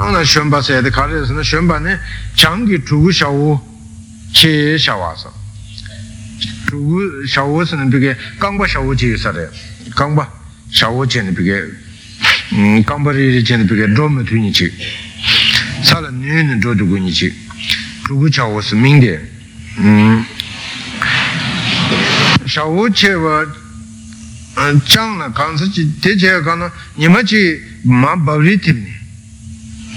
āngā shuāmbā sāyādā kārī sā na shuāmbā nē chāngi chūgu shāwū chē shāwā sā chūgu shāwū sā na bīgē kāngbā shāwū chē sā rē kāngbā shāwū chē na bīgē kāngbā rī rī chē na bīgē drō mē tū nī chī sā lā nē nē drō tū gu nī chī chūgu shāwū sā mīng dē shāwū chē wā chāng na kāng sā chī tē chē kā nima chī mā bāb rī tīm nī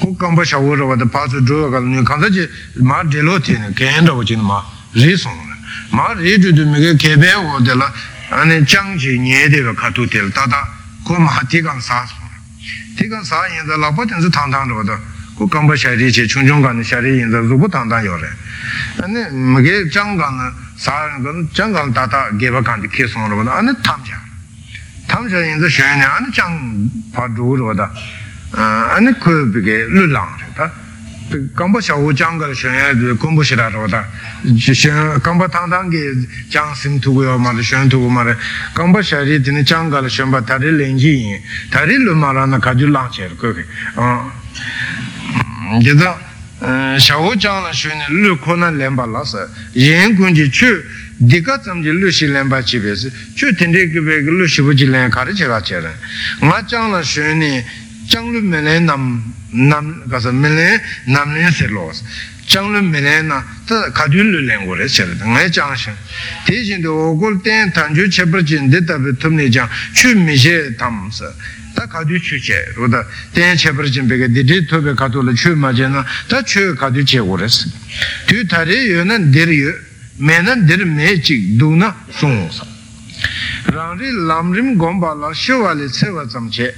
kuk kamba shawu rawa da patsu dhruwa kala nyo kanta chi maa dhelo tene kaya rawa chi maa ri song ra maa ri dhru dhru mika kebe wo de la ane chang chi nye dewa katu tel tata ku maa tikan saa song ra tikan saa yin za lakpa tenzi tang tang rawa da kuk kamba shari chi chung chung kani shari yin za zubu tang tang yo ra ane mika chang kani saa chang kani tata geba kanti ke song rawa da ane tam cha tam cha yin za shayi ne ane chang pa dhruwa rawa da ane ku bige lu lang re da gangpa sha wu chang ka shen ya gongpo shira rwa da gangpa tang tang ge chang sim tu gu yo ma re shen tu gu ma re gangpa sha ri tini chang ka shen pa tari len ji yin tari lu ma ra na ka ju lang che re ku ke jida sha wu chang la shen ne lu ko na len pa la sa yin gun ji chu dika tsamji lu shi lenpa chi besi chu tende kibe lu shi buji len kari che ka che ren nga chang la shu ni chang lu changlu mele nam nam kasa mele nam len se los. Changlu mele na ta kadyu lu len go re che da ngai chang shin te jin do gol ten tan ju che br jin de ta be tum ne jang chu mi je tam sa ta kadyu chu che ro da ten che br jin be ge de de to be ka to chu ma je na ta chu kadyu che go re tu ta re yo na der yo me na der me chi du na sung sa rang ri lam rim gom ba la shu wa le se wa cham che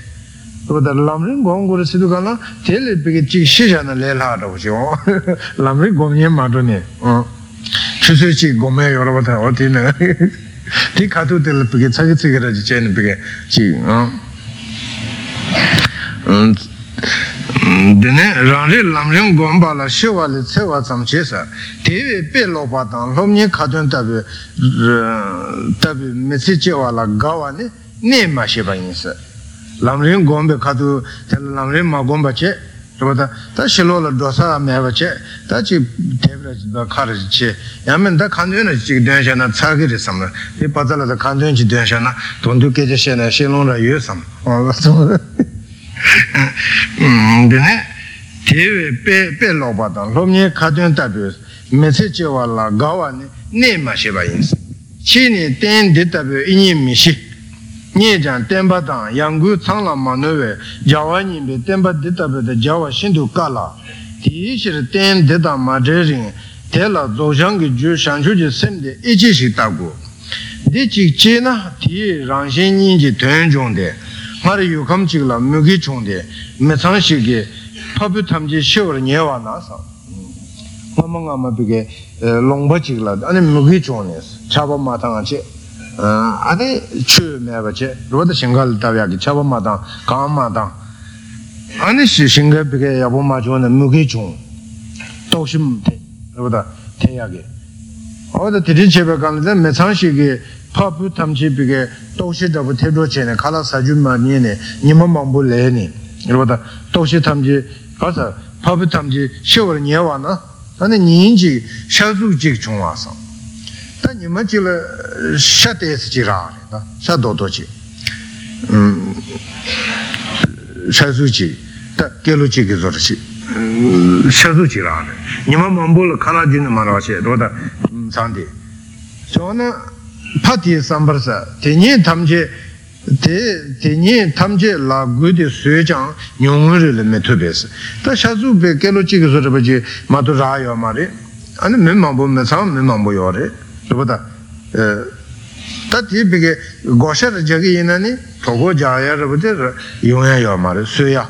rī sīdhū kā lā tē lī pīkī chīk shīshā na lē lā rā wā shī lām rī gōm yé mā rū nē chū sū chī gōm yé yō rā bā tā wā tī nē tī kā tū tē lī pīkī tsā kī tsī kī rā chī chē nī pīkī chī dine rāng rī lām rīṃ gōmbā lā shīvā lī cēvā tsam chē sā tēvē pē lōpā tāng lōm nye kātuñ tabi tabi mē sī chēvā lā gāvā nē nē mā shē bā yin sā lām rīṃ gōmbē kātu tēlā lām rīṃ mā lā dōsā mē bā chē tā chī tēvē rā chī dā khā rā chī chē yā mē tā kāntuñ rā chī dēng shē na rī sām rā tē pā tsā lā tā kāntuñ chī dēng shē na tōntu kē chē shē na shē lōng rā yō sām dine tewe pe pe lopa tang lom nye katun tabi me se che wa la gawa ne ne ma she ba yin chi ni ten de tabi inyi mi shi nye jan tenpa tang yang gu tsang la ma no we jawa nyingbe tenpa dita pe de jawa shindu ka la ti shir ten dita ma dre ring te la zogshang ki ju shanshu ji sem de ichi shik ta gu di chik che na ti rangshin nying ji tuen chung de mar yu kam chik la mugi chung de me tsang shik ki papu tam ji shivar nye wa na sa ma ma nga ma pike longpa chik la ane mugi chung ne chaba ma tanga che kāma mātāng ane shi shingā bīgē yāpa mā chōngde mūgī chōng tōshim tē rōda tēyā kī oda tiri chebe kāngde mē tsāng shikī pāpū tamchī bīgē tōshī tabu tēdō chēne kālā sācū mā nyēne nima māmbū lēne rōba tōshī tamchī kāsā pāpū tamchī shivar nyēwā na tāne nyīn chī shāsū chīk chōngwā sā tā nima chī lā shā tēs chī rā rē tā shā dō tō chī shāsū chī tā kēlū chī kī zō rā chī shāsū chī rā rē nima māmbū lā kālā jū nā mā rā chē rōda sāntī chō na 파티 삼버사 대니 탐제 대 대니 탐제 라구디 수장 용어를 메토베스 다 샤주베 켈로치 tā nima chi la shā tēs chi rā rī, shā tō tō chi, shā sū chi, tā kē lū chi kī sō rā chi, shā sū chi rā rī, nima māmbū la khālā jī na mā rā shē, rō tā sāng tī. Shō na pā tī sāmbar sā, tē nī tam chē, tē nī tam chē lā gu tī sū chāng nyōng rī la mē tū bē sā, tā shā sū bē kē lū chi kī sō rā bā chi mā tū rā yō mā rī, āni mē māmbū mē sāng mē māmbū yō rī, rupata tat ibige goshar jagi inani togo jaya rupate yungya yo mara, suya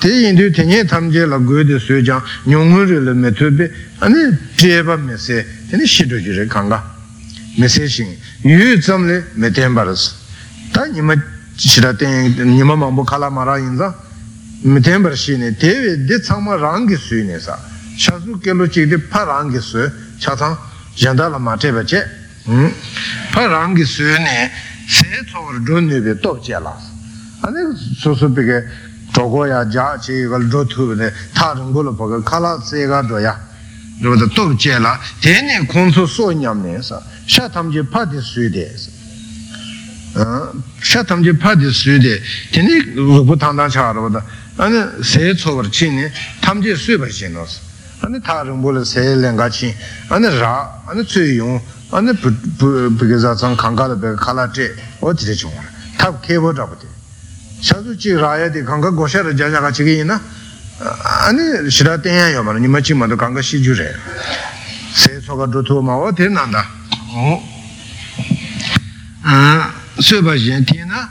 te yindu tenye tamje la goyo de suya jang nyungu rile me tubi ane piyeba me se teni shido jire kanga me se shingi yu tsamle me tenpa rasa ta nima shira ten nima mambu kala mara inza me tenpa shini tewe de tsangma rangi suya nesa shasu kelo chigde pa rangi suya chatang yandala ma treba che hmm? pa rangi suyo ne se tsobar dhru nubhe top che la. Ane susu pike chogo ya ja che kal dhru thubi ne ta rungu lo paka kala tse ka dhru ya dhru da top che la teni kunsu so nyam ne sa. Sha tamje pa di suyo de sha ah, tamje pa di suyo de teni rupu tangda cha rwa da ane se tsobar chi ne tamje suyo pa chi no sa ane tarung bula saye lenga chin, ane ra, ane tsui yung, ane buge za tsang kanka la bega kala tre, o tire chungwa, tab kebo trabu te. Shadu chi raya di kanka gosha ra jaja ka chigi ina, ane shira tenya yo mara, nima chi mado kanka shi ju re. Saye soka dhrutu ma o tere nanda. Hm. Hm. Sueba jen tina,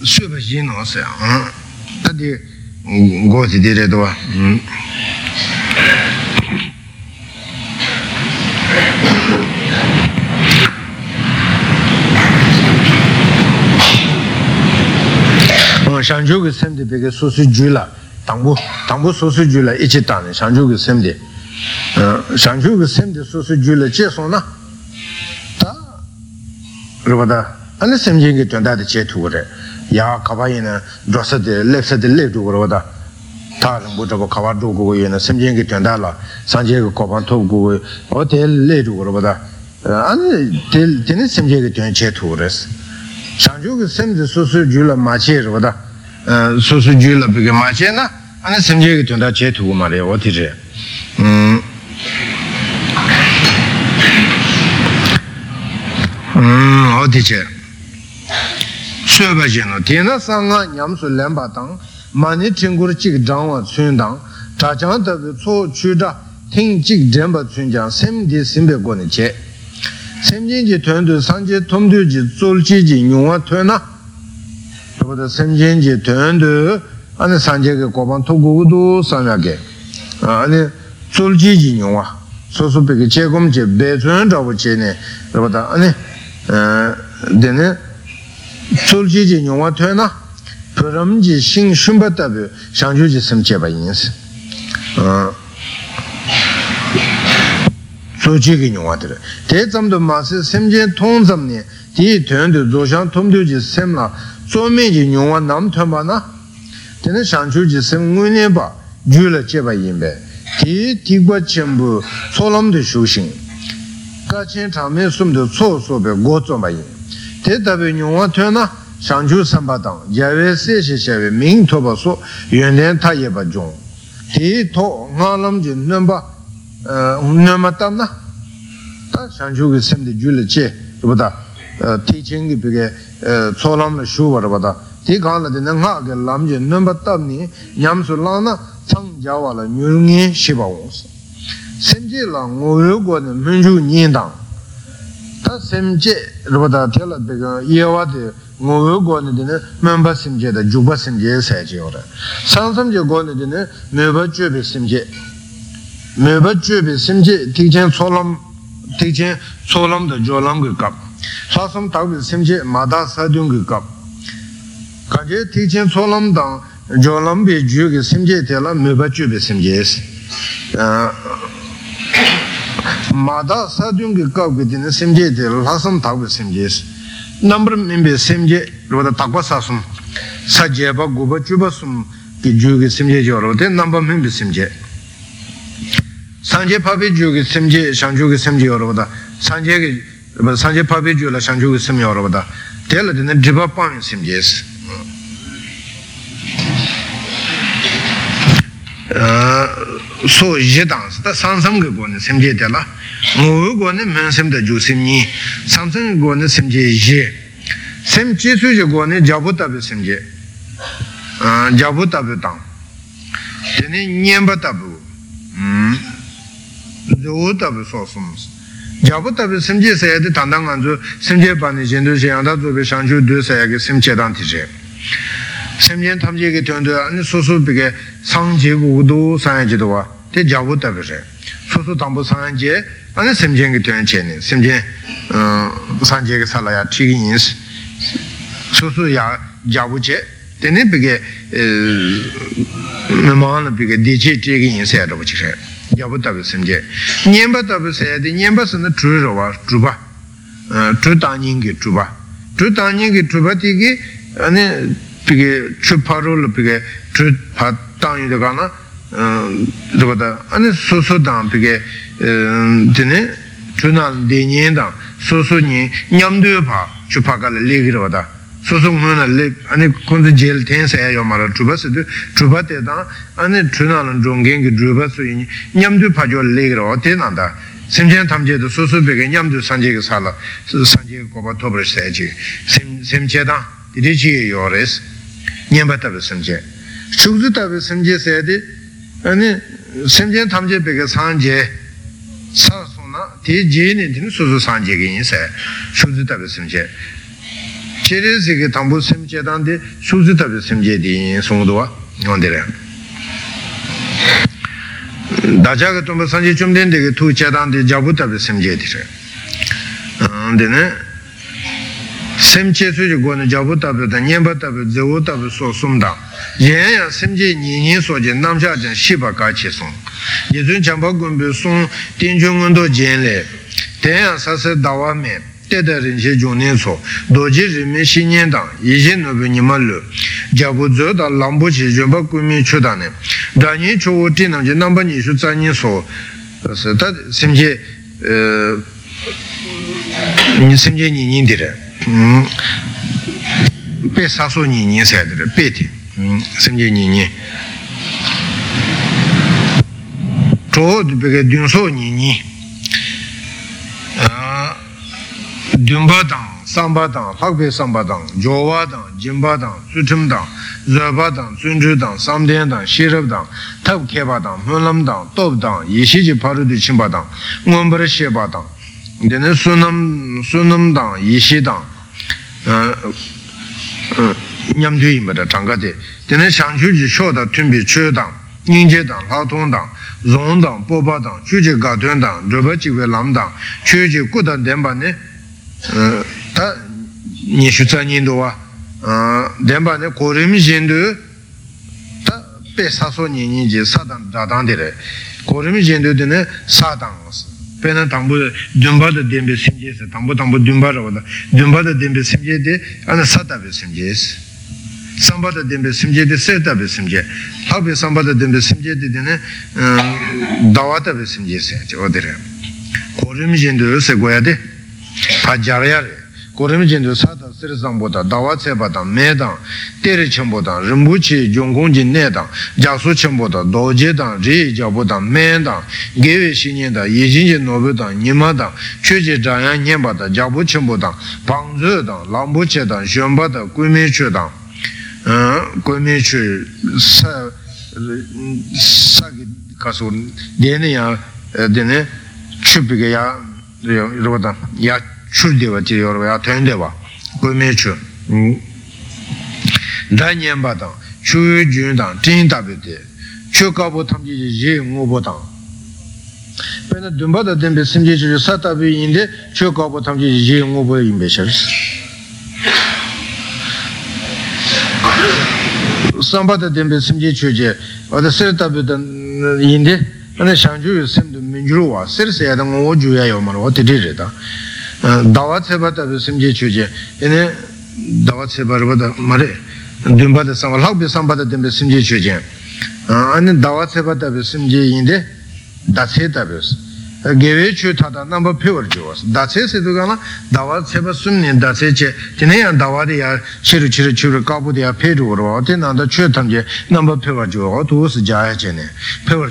sueba jen no se, hm. tadi gozi dire dwa. shangchū kī semdi peke sōsū jūla, tāngbū, tāngbū sōsū jūla ichi tāni, shangchū kī semdi. shangchū kī semdi sōsū jūla che sō na, tā, rūpa tā, anī semjīngi tuandā di che tūgu re, yā kāpā yinā, drosā di, lepsā di lep tūgu rūpa tā, tā rāngbō chabā kāwā rū gu gu yé na samjiān ki tuyandā la sānjiā ki kōpān tōp gu gu o tē lē rū gu rū bādā ān tēne samjiā ki tuyān chē tū rēs shāngchū ki samjiā sū sū jū la mā chē rū bādā sū sū jū la bīgā mā chē na ān samjiā ki tuyāndā chē tū gu mā rē o tī rē o tī chē sū bā chē no tēne sāngā ñam sū lēmbā tāng mani tingur chik zhangwa tsuen dang, chachang tabi tso chu dha ting chik dhenpa tsun jang sem di simbe goni che. Sem jin ji tuan tu san je tom tu ji tsol chi ji nyungwa tuan na, rupata sem jin ji tuan tu ane san je ke kopan to gu gu du samya ke, ane tsol chi ji nyungwa, so su pe ke che gom che be tsun dhawu che ne, rupata ane eh, dene tsol chi ji nyungwa tuan na, turamji shing shumba tabi shangchu ji samche pa yinsi. Ah. Ah. Sochi ki nyungwa tira te tsamdo maasi samche tong tsamni ti tuyandu zoshang tomdo ji samla tsome ji nyungwa nam tuyanpa na. Tena shangchu ji sam ngune pa ju la che pa yinbe. Ti tigwa chenpu solam de shushing kachin tamme sumdo tso sobe go tsomba yin. Te tabi nyungwa tuyana na shang chu sam pa tang ya we se she she we ming to pa so yuan ten ta ye pa zhong. Di to nga lam ji nun pa nun ma tam na. Ta shang chu ki sem di ju le che rupa ta ti chen ki pe ke so lam la shu pa rupa ta ti ka la di na nga ke lam nun pa tam ni nyam su lang na chang ja wa la nyu ngi shi pa wong si sem je la ngo yu go ni mun shu nyi dang. Ta sem je rupa ta te la pe ke ye wa de ngōwe gōne dine mēmbā simje da jūpa simje sāyajī yore sāngsam je gōne dine mēmbā chūbi simje mēmbā chūbi simje tīkchen tsōlam tīkchen tsōlam da jōlam gī kāp sāsam tākbi simje mādā sādyōng gī kāp kāje tīkchen tsōlam dāng jōlam bī jū gī simje tēla mēmbā chūbi simje sī mādā sādyōng gī kāp gī dine simje tēla lāsam tākbi simje sī nambar mimbe semje rwada takwa sasum sa jeba guba chuba sum ki jugi semje jo rwada nambar mimbe semje sanje papi jugi semje shanjugi semje jo rwada sanje ki sanje papi jula shanjugi semje jo rwada tela dina driba pang semje es uh, so je dans ta sansam ge go ne semje tela ngō gō nē mēn sēm tā jū sēm nī, sāṃsāṃ gō nē sēm jē yē, sēm jē sū jē gō nē jābū tāpi sēm jē, jābū tāpi tāṅ, tēne nyēmbā tāpi gō, zō tāpi sō sōm sō, jābū tāpi sēm jē sāyā tē tāndā ngā dzō sēm jē pāni jēn dō shē yāng tā dzō bē shāng chū dō sāyā kē sēm jē tāng tī shē, sēm jē tam jē kē tiong dō, anī sō sō bē kē sāng jē gō dō sāyā jē dō wā, tē jābū tāpi shē, sō sō tāmbō sāyā jē, te jabu tabe re soso tambo sangye ane semjen ge tyonde che ne semjen sangye ge sala ya chigi yins soso ya jabu che tene peke memang peke deche chigi yins ya rabo chikse jabu tabe semje nyenpa tabe saya de nyenpa sana chru rawa chuba chru tangyin ge chuba chru tangyin ge chuba tiki ane Ehm, rupata ane soso dang pike tene ehm, chunan de nyen dang soso nyen nyamduyo pa chupa kala legi rupata soso ngun na le ane kunzu jel ten saya yo mara chupa sido chupa te dang ane chunan lan zhongen ki chupa su yin nyamduyo pa jo legi rupata te nang da. Semchen tamche do soso pike nyamduyo sanje ki sala sanje ki kopa tobra saya chi semche dang diri chi yo res nyamba tabi semche shukzu tabi semche saya di 아니 semjen tamje peke sanje sar suna ti jeni tini suzu sanje ge insa shuzi tabi semje cheri sike tambu semje tante shuzi tabi semje di sungduwa yondere dacha ge tumba sanje chumden deke tu che tante jabu tabi semje dire dine sem che su je go na jabu tabi da nyenpa tabi zewu tabi so sum da yen ya sem che nyi nyi so je nam sha jan shi pa ka che sung ye zun chan pa gun pe sung ten chung ngun do jen le. Ten ya sa se dawa me te da rin she jung nin so. Do je rin me shi nyen da ye je no pe nima lu jabu zo da lambu che jun pa gun mi chu da ne. Da nyi chu wo ti nam je nam pa nyi shu tsa nyi so. Ta sem che eh, sem che nyi nyi dire pe saso nyinyin say dire pe ti semje nyinyin chowo peke dunso nyinyin dunpa dang, samba dang, lakpe samba dang, jowa dang, jimba dang, suchim dang, zoba dang, sunchu dang, samden dang, shirab dang, tab keba dang, munlam dang, top dang, yishiji parudu chimba dang, ngombara sheba dang, dine sunam, sunam dang, yishi dang, nyamdyu yinpa changa de tene shangchu ji sho da tunbi chu dang nyingje dang, latong dang, zong dang, boba dang, chu ji ga tun dang, drupa ji lam dang, chu ji gu dan denpa ne ta nishu tsa nyingdo wa denpa ne korim jindu ta pe saso nyingi ji sadang dadang dire korim jindu dine sa dang sadang pe na tangbu dunpa da denpe simje se tangbu tangbu dunpa rawa da. Dunpa da denpe simje de ana sadabe simje se. Samba da denpe simje de setabe simje. Lakpe samba da denpe simje de dine dawa tabe simje se o dire korimi jindu se goya de pa jarayare korimi jindu sata siri sangpo da dawa tsepa dang me dang teri chenpo dang rinpochi yungkong jin ne dang jaksu chenpo da doje dang ri jabu dang me dang gewe shinye da yijin jin nobe dang nima dang cheche jayang nyenpa da jabu chenpo dang pangzo dang lambu che dang shenpa da kuime che dang kuime che sa sa ki kasu dene ya dene chupi ya rōpa shurdewa ti yorwa ya tendewa gome chu da nyenpa tang chu jun tang ten tabi te chu kabo tamji ye ngobo tang pena dunpa da tenpe simje chu sa tabi yinde chu kabo tamji ye ngobo yinbe sharis samba da tenpe simje chu je wada ser tabi da yinde ane shangju yu simdu minjuru wa ser se yada ngobo ju ya yo marwa te re re tang dawa tseba tabi simje chu je ene dawa tseba rwa da mare dunpa da sangwa lakbi sangpa da dimbe simje chu je ane dawa tseba tabi simje yinde datse tabi gewe chu tata namba pewar ju was datse se du gana dawa tseba sumni datse che tine ya dawa di ya chiru chiru chiru kabu di ya pe ru warwa. Ten nanda chu tamje namba pewar ju wa tu usi jaya che ne pewar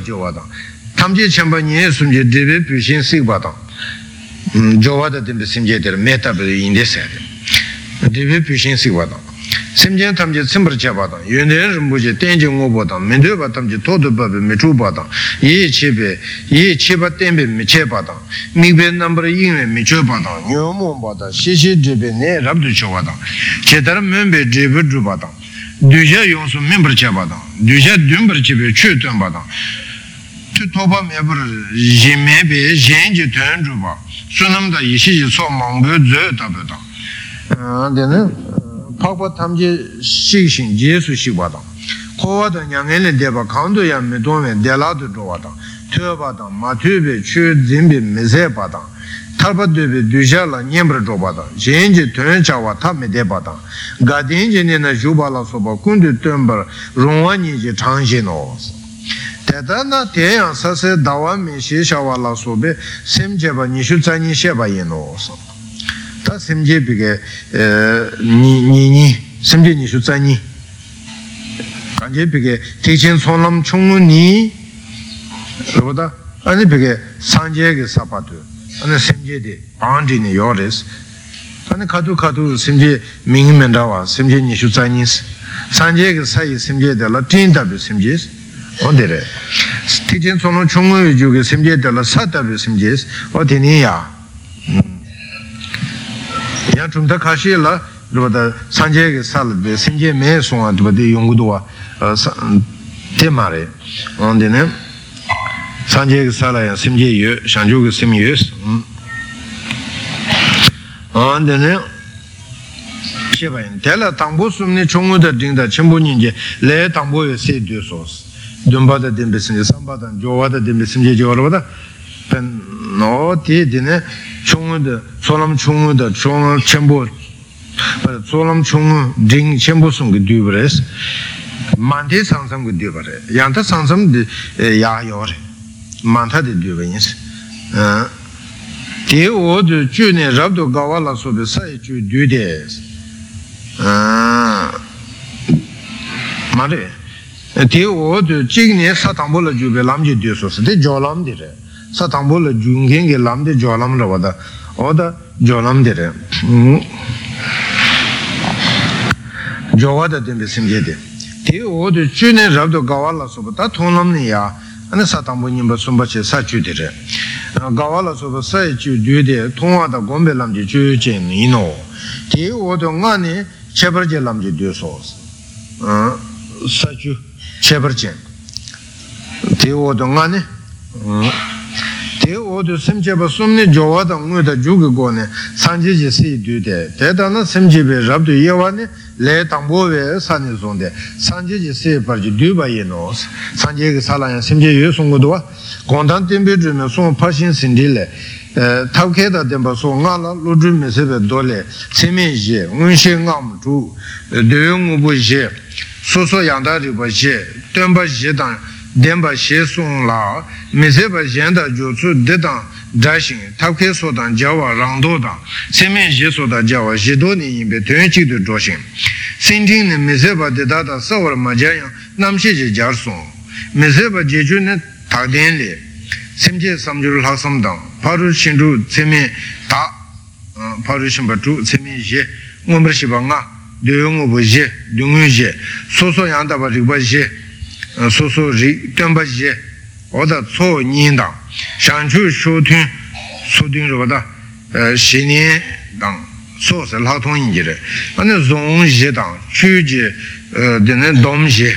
jōvāda tīmbi simjē tēr mētā pēr yīndē sēr dēvē pūshīn sīk bātāṁ simjē tamjē cimbar chē bātāṁ yuñdē e rīmbūjē tēnjē ngō bātāṁ mēndē bā e tamjē tōdō bā pē mē chū bātāṁ yē e chē pē yē chē bā tēmbē mē chē bātāṁ mīk pē nāmbar yīng mē mē chō bātāṁ nyō mō bātāṁ shē shē dē pē nē rāb dū chō bātāṁ chē tar mē mbē dē pē dū bātāṁ dūjā yōng sū mē mbar chē bātāṁ dūjā dūmbar chē pē chū tēm bātāṁ tu topa mebar jime be jen je ten juba sunam da yishi je so mangbo zo tabe da ah, dene pakpa tamje shik shin je su shik ba da. Kowa da nyangen le deba kanto ya me donwe de la tu jo ba da. Tu ba da ma tu be chu zin be me ze ba da. Tarpa tu be du sha la nyembra jo ba da. Jen je ten cha wa ta me de ba da. Ga den je ne na ju ba la so ba kun tu ten bar rongwa nye je chang she no. wa sa cheta na tenyang sase dawa mi shi shawa la sobe sem jeba nishu tsanyi sheba yeno osa ta sem jebi ge ni ni sem je nishu tsanyi kanje bige tekchen sonlam chungu ni. Roda ane bige sanje ge sapatu ane sem je de pandi ni yores ane kadu kadu sem je mingi mendawa sem je nishu tsanyi sanje ge sayi sem je de la ten tabi sem je 제 니슈 짜니스 산제게 사이 심제데 라틴다비 심제스 온데레 티진 소노 총의 주게 심제데 라 사다비 심제스 어디니야 야 좀더 가시라 그러다 산제게 살베 심제 매 송아 두바데 용구도와 어 테마레 온데네 sanje ke sala ya simje yu, shanju ke sim yu ande ne sheba yin tela tangpo sumni chungu da dingda chenpo nyingje le tangpo yu se du sos dunpa da dimbe simje samba dan jowa dōmbāda dēmbē sīmjē, sāmbāda jōvāda dēmbē sīmjē jōrvāda pēn nō tē dēne chōngu dā, sōlam chōngu dā, chōngu chēmbō sōlam chōngu dīng chēmbō sōngu dīvārēs māntē sāngsam gu dīvārē, yāntā sāngsam dī e, yā yōrē, māntā dī dīvāyīns e, tē wō dī chū nē rāb dō gāwā lā sōbē sāi e chū dīvārēs mā rē tē wō tō chīk nē sā tāmbō la jū bē lām jī tē sō sā tē jō lām tē rē sā tāmbō la jū ngēng kē lām tē jō lām rā wā tā wā tā jō lām tē rē jō wā tā tē mbē sīm kē tē tē wō tō chū nē rāb tō gāwā la sō bā tā tōng lām nē yā anē sā tāmbō nyē mbā sōm bā chē sā chū tē rē gāwā la sō bā sā yī chū dū tē tōng wā tā gōm bē lām jī chū chē nī nō tē wō tō ngā nē chē par jē lām jī tē sō sā chū chebar chen ti wo do nga ni te o tu sem cheba sumni jowa da ngui da ju ge go ne san je je si du de. Te da na sem je be rab du ye wa ne le tang bo we sa ne song de. San je je si par ji du ba ye no. San je ge sa la ya sem je ye song go do wa. Gong dan ten be zhu me song pa xin sin di le. Tab ke da den ba so nga la lu zhu me se be do le. Se me je ngun she nga mu zhu de yong mu bu je sōsō yāntā rīpa xē, tēmbā xē tāng, dēmbā xē sōng lā, mē sē pa yāntā jō tsū dē tāng dā xīng, tāp kē sō tāng jā wā rāng dō tāng, sē mē xē sō tā jā wā xē dō nī yīn bē tuyān chīk tū jō xīng. Sīn tīng nē mē sē pa dē tā tā sā wā rā mā jā yāng, nām xē jē jā sōng, mē sē pa jē chū nē tā dēn lē, sēm jē sām jū lā sām tāng, pā rū xīn rū sē mē tā, pā rū xīn pa chū sē mē xē, ngō mē shī pa ngā, dung yong xie so so yang da pa rik pa xie so so ri tenpa je oda tso nyin dang shang chu shu tun su tun rwa da shi nian dang so se la tong yin je re ane zong je dang chu je dine dom je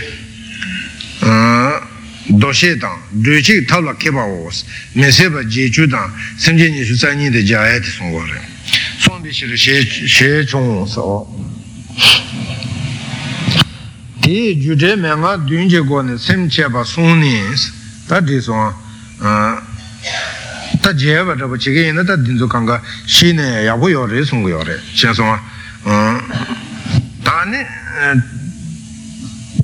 do she dang du chi ta la ke pa wo se me se pa je chu dang sem je ni shu zan yin de jia ai ti song go re song bi shi re she chung so tī yu zhe mē ngā dūñ je guā nē sēm che pa sōng nē tā tī sōng tā je pa tā pa che kē yin tā tīn sō kāng kā shī nē yā gu yō rē sōng gu yō rē che sōng tā nē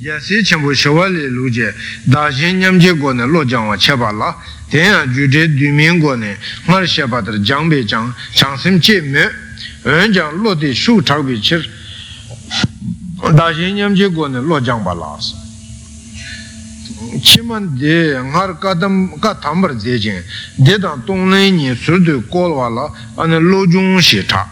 yā sī chen pu shē wā lē lū je dā shē nyam je guā nē lō jāng wā che pa lā tēn yā yu zhe dū mē guā nē ngā rē shē pa tā jāng bē jāng chāng sēm che mē ön jāng lō tē shū chāk bē chir 다시 냠제 고네 로장 발라스 치만 데 ngar kadam ka tambar zejin dedan tongnai ni sudu kolwala ane lojung shi ta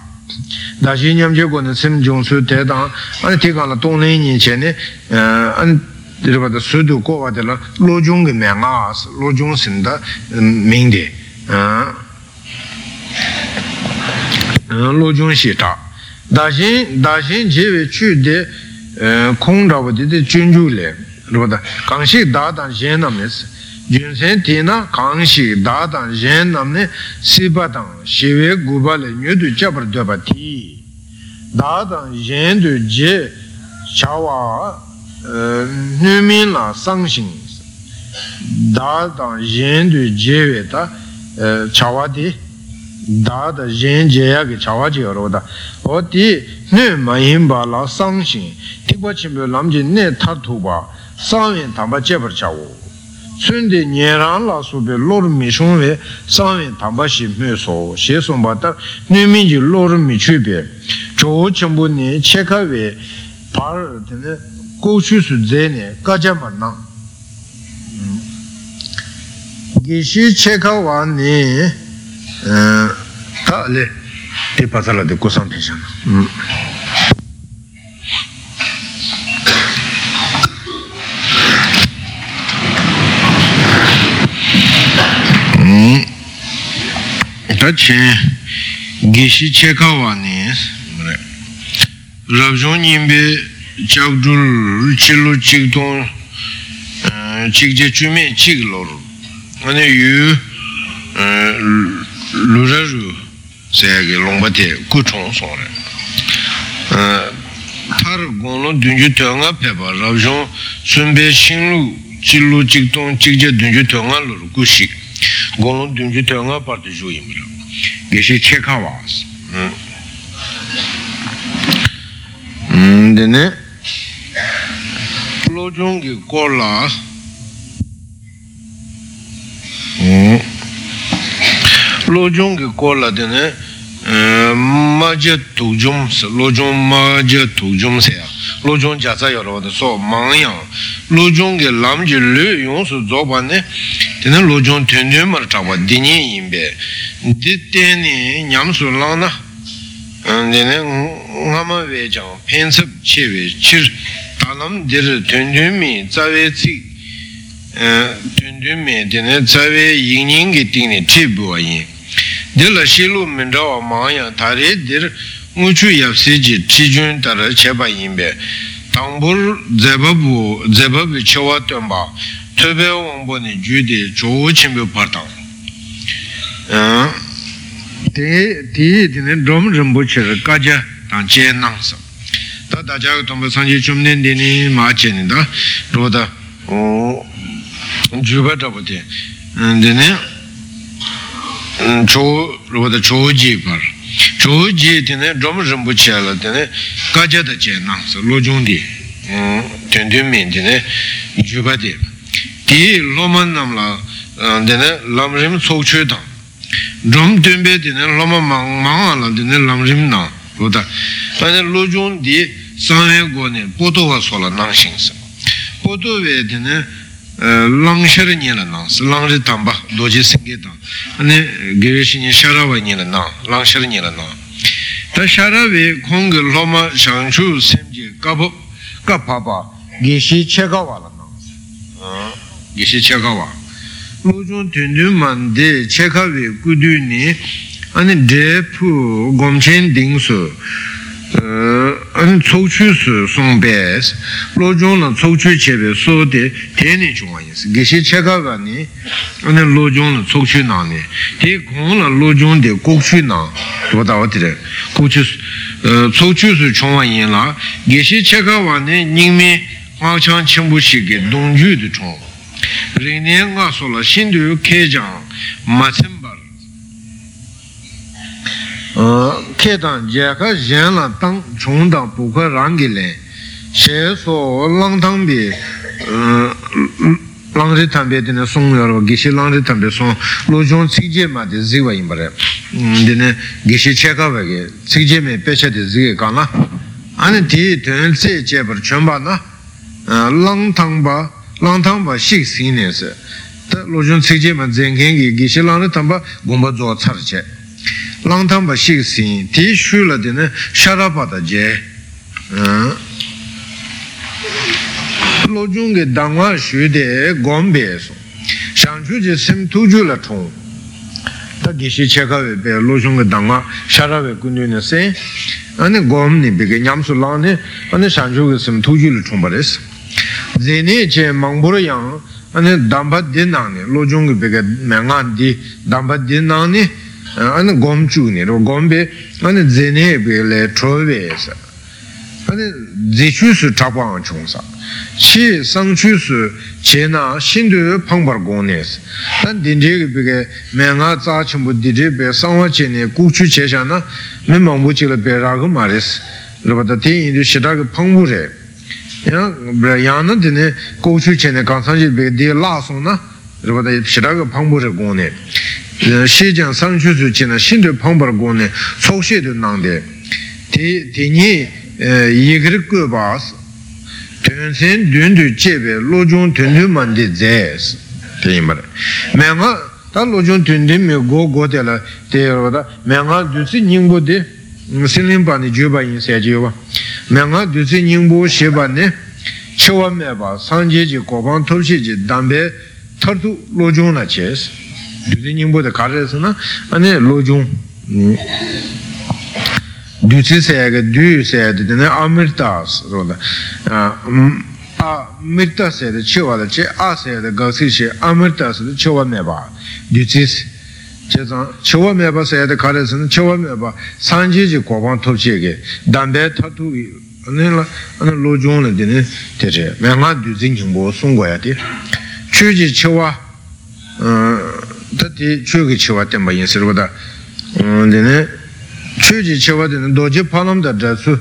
dashi nyamje go ne sim jung su dedan ane tikang la tongnai ni che ne ane dirba da sudu kolwa de la lojung ge menga as lojung sin da ming de lojung shi ta 다신 다신 제외 추데 콩라고 되데 준주래 그러다 강시 다단 젠남네스 준센 티나 강시 다단 젠남네 시바당 시외 구발에 뉴도 잡르더바티 다단 젠도 제 차와 누민라 상신 다단 젠도 제외다 차와디 dāda yēn jēyā kī chāvā chī rōdā o tī nē mā yīn bā lā sāng shīn tīk bā chīmbē lām jī nē thā thū bā sāng yīn tāmbā chē par chā wō tsūn tī nyē rāng lā sū bē lōr mī shūng bē sāng yīn tāmbā shī mē sō shē sōng bā tār nē mī jī lōr mī chū bē chō chīmbū nē chē kā bē pā rā tī nē kō shū sū dzē nē kā chā mā nāng gī shī chē kā wā nē tā lē tē pāsā lā tē kōsāṃ pēshā tā chē gēshī chē kāwā nē rāb zhōng nīmbē chāk dhūr chī lō chīk tōng chīk jē chū mē chīk lō rō lu ra ru saya ge longpa te ku chong song re tar gong lo dun ju tuya nga pe pa rab zhong sun pe shing lu chi lu chik tong chik je dun ju tuya nga lo ru ku shik gong lo dun ju tuya nga par te zhu yin ra ge shi che lojong ge ko la de ne ma je tu jong se lojong ma je tu jong se ya lojong ja za yo ro de so mang yang. Lojong ge lam je le yong su zo ba ne de ne lojong ten ten ma ta ba di ni yin be. Di te ni nyam su lang na de ne nga ma we jang pen sep che we chir ta lam de re ten ten mi za we ci ten ten mi de ne za we yin yin ge ting ni che bu wa yin dila shilu mindawa maaya tari dir nguchu yapsi ji chijun tara cheba yinbe tangbur zebabu zebabu chewa tenpa tebe wangbo ni jude chowo chimbe partang di dine drom rinpo chira kaja tang che nangsa ta daja tongpa sanje chumnen dini maa che ni da roda juba tabu di dine chō rōda chō jī pār chō jī tēne rōma rīmbu chē la tēne gājā tā chē nā sā lō chōng dī tēn tēn mīn tēne jūpa dī tī lō mā nām la tēne lām rīm tsōk chē tāng rōm tēn bē tēne lō mā māngā la tēne lām rīm nā rōda tēne lō chōng dī sāng hē gō nē pōtō wā sō la nāng shīng sā pōtō wē tēne lang shara nye la nang, lang ri tamba, doji singe tang, ane giri shi nye shara wa nye la nang, lang shara nye la nang. Ta shara nang. Gishi che ka wa. Lo chung tun tun man de che ka we kudu ni, ane de pu gom chen ding su, ane tsok chu su song bes, lo zhong la tsok chu chebe so de teni chungwa yinsi. Gishi cheka ga ni, ane lo zhong la tsok chu na ni, te kong la lo zhong de kok chu na, tuwa dawa tire, kok chu tsok chu su chungwa yin la, gishi cheka wa ni nyingmi nga chang chenpo shi ge dong ju de chung. Ring ne nga so la shin du yu ke jang ma chen bar. Kē tāng jē kā yēn lā tāng chōng tāng bō kā rāng kī lēn shē sō lāng tāng bī lāng rī tāng bē tēne sōng yā rō gī shī lāng rī tāng bē sōng lō chōng cīk jē mā tē zīk wā yīm bā rē tēne gī shī chē kā bā kē cīk jē mē pē chē tē zīk kā nā āni tī tēn sē chē pā rā chōng bā nā lāng tāng bā lāng tāng bā shīk sīng nē sē tā lō chōng cīk jē mā dzēng kēng kī gī shī lāng rī tāng bā gōng bā dzō tsā rā chē lang tang pa shik sin, ti shu la di na shara pa ta je. Lo chung ge dangwa shu de gom be so. Shang chu je sim tu ju la chung. Ta gi shi che ka we be lo chung ge dangwa shara we kun du na se. Ane gom ni be ge nyam su lang ni, ane shang chu ge sim tu ju la chung pa res. Zene che mang bu yang, ane damba di nang ni, lo chung ge be ge mengan di, damba di nang ni, ane gom chu ni ro gom be ane zene be le cho we sa ane zi chu su chakwa ang chung sa chi sang chu su che na shin tu par gong ne si tan din je ge bi ge me nga za chen bu di je be sang wa che ne gu chu che sha na le be ra ge ma re si lo ba da ti yin du shi da ge pang bu re ya bra ya na de ne gu chu che ne gang sang ji be de la song na ba da shi da ge pang bu re gong ne shijang sangchu su chi na shindu pangpar go ne sokshe du nangde ti nyi yigrik gu baas tun sen dun du chebe lo chung tun du mandi zes ti imar me nga ta lo chung tun du me go go te la te rada me nga du si nyingbo de silin pa ni ju ba yin se ji wa me nga du si nyingbo she ba ne chewa me ba sangje ji gobang topshi ji dambe tartu lo chung na ches dhūdhī nyingbō tā kārē sā na anē lō chūng dhūchī sāyā kā dhū sāyā dhū dhīne amirtās rō dā amirtā sāyā dā chī wā dā chī ā sāyā dā gā sī shī amirtā sāyā dā chī wā mē bā dhūchī chē tāng chī wā mē bā sāyā dā kārē sā na chī mē bā sāngjī jī kua pāng chē kē dāmbē tā tū anē lō chūng lā dhīne tē chē mē ngā dhūchī nyingbō sōng guā yā tē chū jī chī wā tati chugi chiwa tenpa yin sirvada. Dine chugi chiwa dine doji palamda dratsu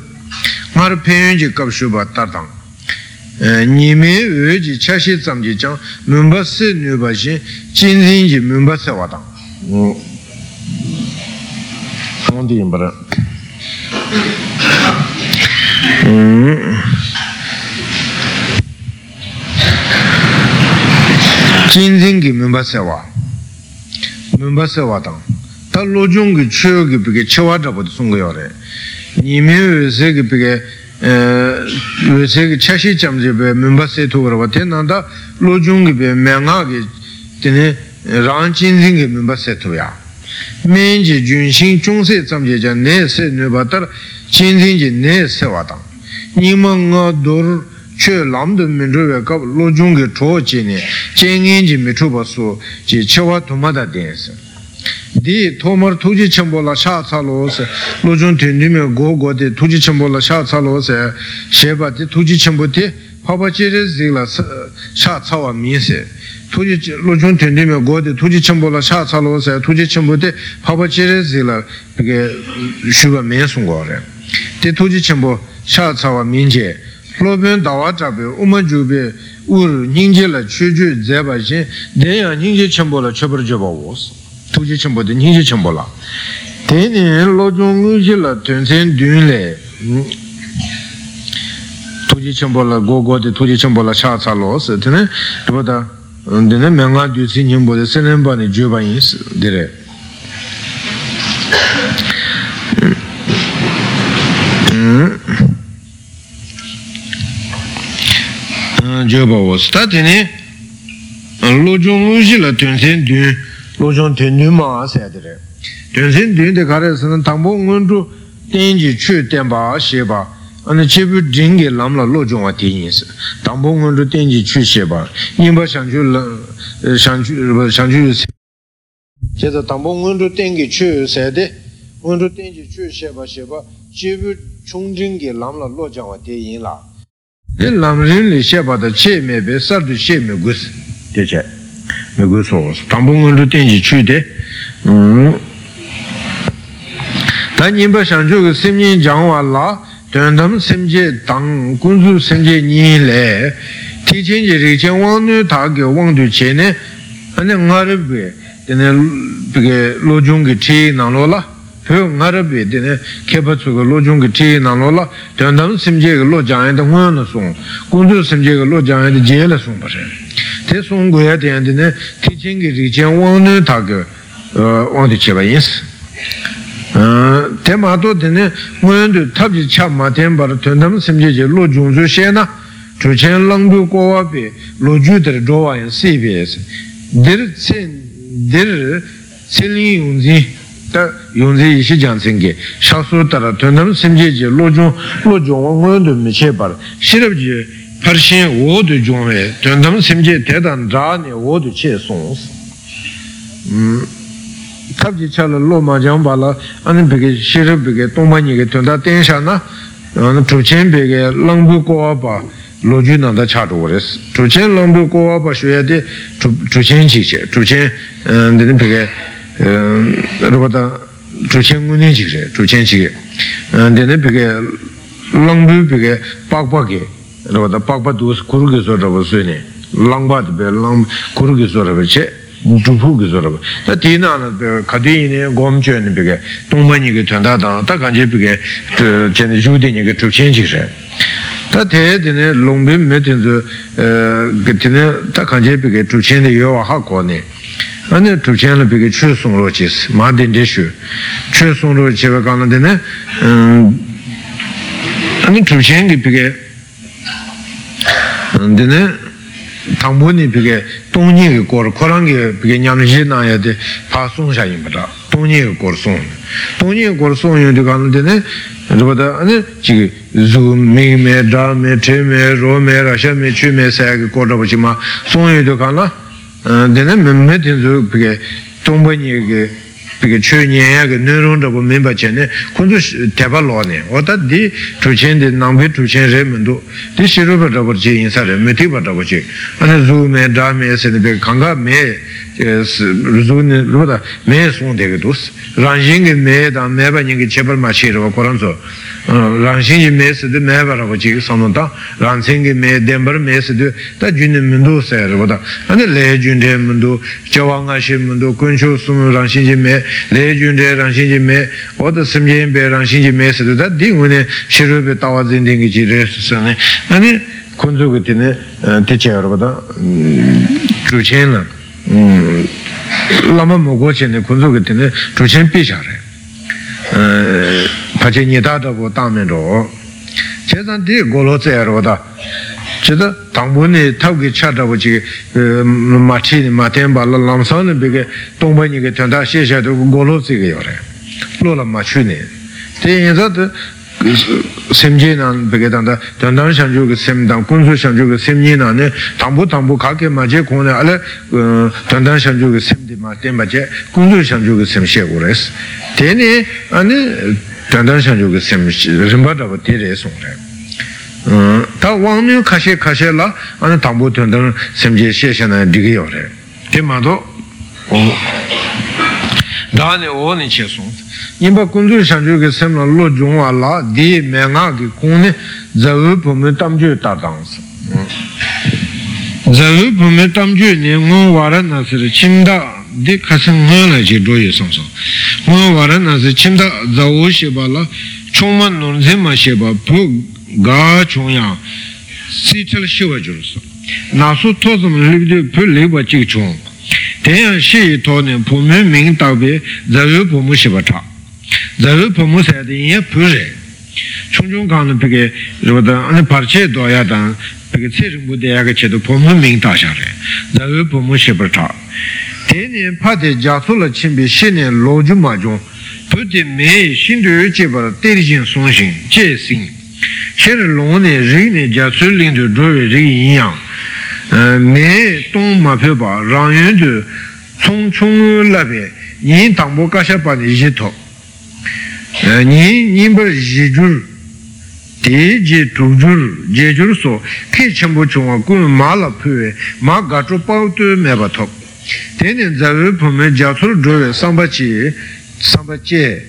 ngar penyun ji kapshubha tartang e, nime ue ji chashi tsamji chang mimba se nyuba shin jinzin ji mimba se wadang ngondi yimbara jinzin mm. ki mimba se wadang mīmbā sēwā tāng tā lōchōng kī chūyō kī pīkē chēwā chāpa tā sōng kōyō rē nīmē wē sē kī pīkē wē sē kī chāshī chām chē pē mīmbā sē tō kō rā bā tē nā tā lōchōng kī pē mē ngā kī tēne rāng chīn sīng kī mīmbā sē tō yā mēn jī jūn shīng chōng sē chām chē chā nē sē che lamdo minruwe kab lojungi cho chi ne jengen ji mitru basu chi chewa tumada densi di tomar tuji chenpo la sha tsalo se lojun tendu me go go di tuji chenpo la sha tsalo se sheba di tuji chenpo ti paba chiri zikla sha tsawa mi se. Tuji lojun tendu me go di tuji chenpo la sha tsalo se tuji chenpo ti paba chiri zikla shuba me sungo re. Di tuji chenpo sha tsawa mi je lōpiñ dāwā chāpi ūma chūpi ūr nīngjī la chū chū dzēpa shīn dēyā nīngjī chaṅpo la chabar chāpa wōs tūjī chaṅpo dē nīngjī chaṅpo la. Tēnī lōchōng ngūshī la tuñsēn dūñ lē tūjī chaṅpo la gō gō dē tūjī chaṅpo la chā chā lōs tēnī rūpa tā tēnī mēngā dūsī nyingpo dē sēnēn pā nī chūpa yīns dē rē jeba wos ta tene lo chung ngu shi la tuen sen dun lo chung tuen dun ma sa de kare san tangpo ngun tu ten ji chu ten pa she pa ane che pu jing ge lam la lo chung wa ten yin se tangpo ngun tu ten ji chu she pa yin pa shang chu la shang chu shang chu che za tangpo ngun tu ten ge chu sa de? Ngun tu ten ji chu she pa she pa che pu chung jing ge lam la lo chung wa ten yin la dē lām rīn lī xē bā dā chē mē bē sār dū xē mē gu sī dē chē mē gu tāmbō ngā rū tēn jī chū dē dā nīm bā shāng chū kī sīm yīn jāng wā lā tuyān tam gōng sū sīm jē nī lē tī chēn jē rī chēn wāng nū tā kī wāng dū chē nē anē ngā rī bē dē nē bē kē lō chūng kī chē nā lō lā pyo ngara pe dine kepa tsuka lo chunga chi nalo la tyandam simje ka lo jaya da nguya na sung kundu simje ka lo jaya da jaya la sung pashe te sung goya ten dine ti chingi ri chen wang nu ta ka wang di cheba yins te ma to dine nguya du tab ji chab ma ten para tyandam simje je lo chung su she na chu chen lang du ko wa pe lo ju dar do wa yin si pe yis dir sen dir selin yung zi tā yōngzē yīshī jāngsēngi shāsū tārā tuandam sēmjē jī lōchōng lōchōng wā ngōyōn tu mē chē pār shirab jī parshēn wō tu jōng wē tuandam sēmjē tētān rā nē wō tu chē sōngs kāp jī chāla lō mā jāng bāla anī bīgē shirab bīgē tōngpa nī gē tuandā tēnshā na chūchēn bīgē lāngbū kōwā pā lōchū nāndā chā tu wā rēs chūchēn lāngbū kōwā pā shūyā tē chūchēn chī chē chūchēn Ehm, rupata chuchen ngunen chikse, chuchen chike eh, dene peke langbu peke pakpa ke rupata pakpa tuwas kuru ke soraba suyne langba tepe kuru ke soraba che dhrupu ke soraba ta tina na kati ine gom chuyane peke tongpa nike tuanda tanga ta kanche peke chene shudi nike eh, chuchen chikse tā tē tēne lōngbīm mē tēnzu tēne tā kāñcē pē kē chūchēn tē yuwa hā kō nē ane tukchen la peke chu sung lo che se, ma den de shu. Chu sung lo che wa kana dene, ane tukchen ki peke, dene, tangpo ni peke, tongni ki kor, koran ki peke nyam shi na ya de, pa sung sha yin pata, tongni ki kor sung. Tongni ki kor sung yin de kana dene, rupata ane, chigi, zu mi me, dra me, te me, ro me, rasha me, chu me, saya ki kor rapa chi ma, sung yin de kana, dēne mē tēn sō pīkē tōngpa nye kē pīkē chō nye yā kē nē rōng rā pō mē bā chē nē khuñ tō tēpa lō nē o tā dī tō chēn dē nāng pē tō chēn rē mē tō dī shī rō pā rā pō chē yin sā rē mē tī pā rā pō chē anā zū mē, dā mē, sē nē pē kāngā mē rūzūni rūpa mē sōng tēki tūs rāngshīng kī mē tā mē bā nyingi chepar mā shī rūpa korāng sō rāngshīng kī mē sī tū mē bā rāpa chī kī sōng tā rāngshīng kī mē dēmbar mē sī tū tā jūni mīndū sē rūpa tā anī lē jūn tē mīndū chawā ngā shī mīndū kuñchū sūm rāngshīng kī mē lē jūn tē rāngshīng kī mē o tā sīm jīn bē rāngshīng kī mē sī tū tā dī ngū nē shī rūpa tā wā zīn tēngi chī rē sū sā nē anī kuñchū kī tī nē tē chē rūpa tā chū chēn lā lāma mōgō che ne kunzu ke tene chūchen pī shā re pache nyedā dāgō tāme rō che zan tī gōlō tsaya rō dā che dā tāngbō ne tāw ki chā dāgō chi mā chī ne mā tēn bā lā lāṃ sā ne bī ke tōngbā ni ke tuyandā shē shā dō gōlō tsī ke yō re lō lā mā chū ne te yin zā tā semje nan peke tanda tandan shanchu ke sem tang kunsu shanchu ke semje nan ne tambu tambu kake ma che kone ala tandan shanchu ke sem di ma ten ma che kunsu shanchu ke sem she kore es teni ane tandan shanchu ke sem rinpa taba te re song re ta wang mi kashe kashe la ane tambu tandan semje she she na digi yo re te ma do dāne o ni che sōng yinpa kundu shanchu ke semla lo jungwa la di me ngā ki kūne zawu pume tamchū tā tāngsa zawu pume tamchū ni ngō wāra nā sira chimda di kasi ngō na chi dōye sōng sōng ngō wāra nā sira chimda zawu sheba la chōngma nōnse ma sheba pu gā chōngyā si chal shiwa juru sō nā su tōsam libdi pu liba chik chōng tenyang shi to ne pu mu ming takbe zayu pu mu shiba cha zayu pu mu sa de yin pu re chung chung kang ne peke rwada ane parche do ya dan peke tse ring bu de ya ke che do pu mu ming ta sha re zayu pu mu shiba cha tenye pa de ja su la chin bi shi ne lo ju ma jung pu de me shin du yu che ba la te ri jing song shin che sing shi re long ne ri ne ja su ling du zhuo ri yin yang mē tōng mā pē pā rāng yuñ tu tsōng chōng lā pē yīn tāng bō kāshā pā nī yī tō yīn yīn bā yī jūr tē jī tū jūr jē jūr sō kē chēn bō chōng wā gu mā lā pē wē mā gā chō pā tū mē bā tō tē nē zā wē pō mē jā tsō rō wē sāng bā chī sāng bā chē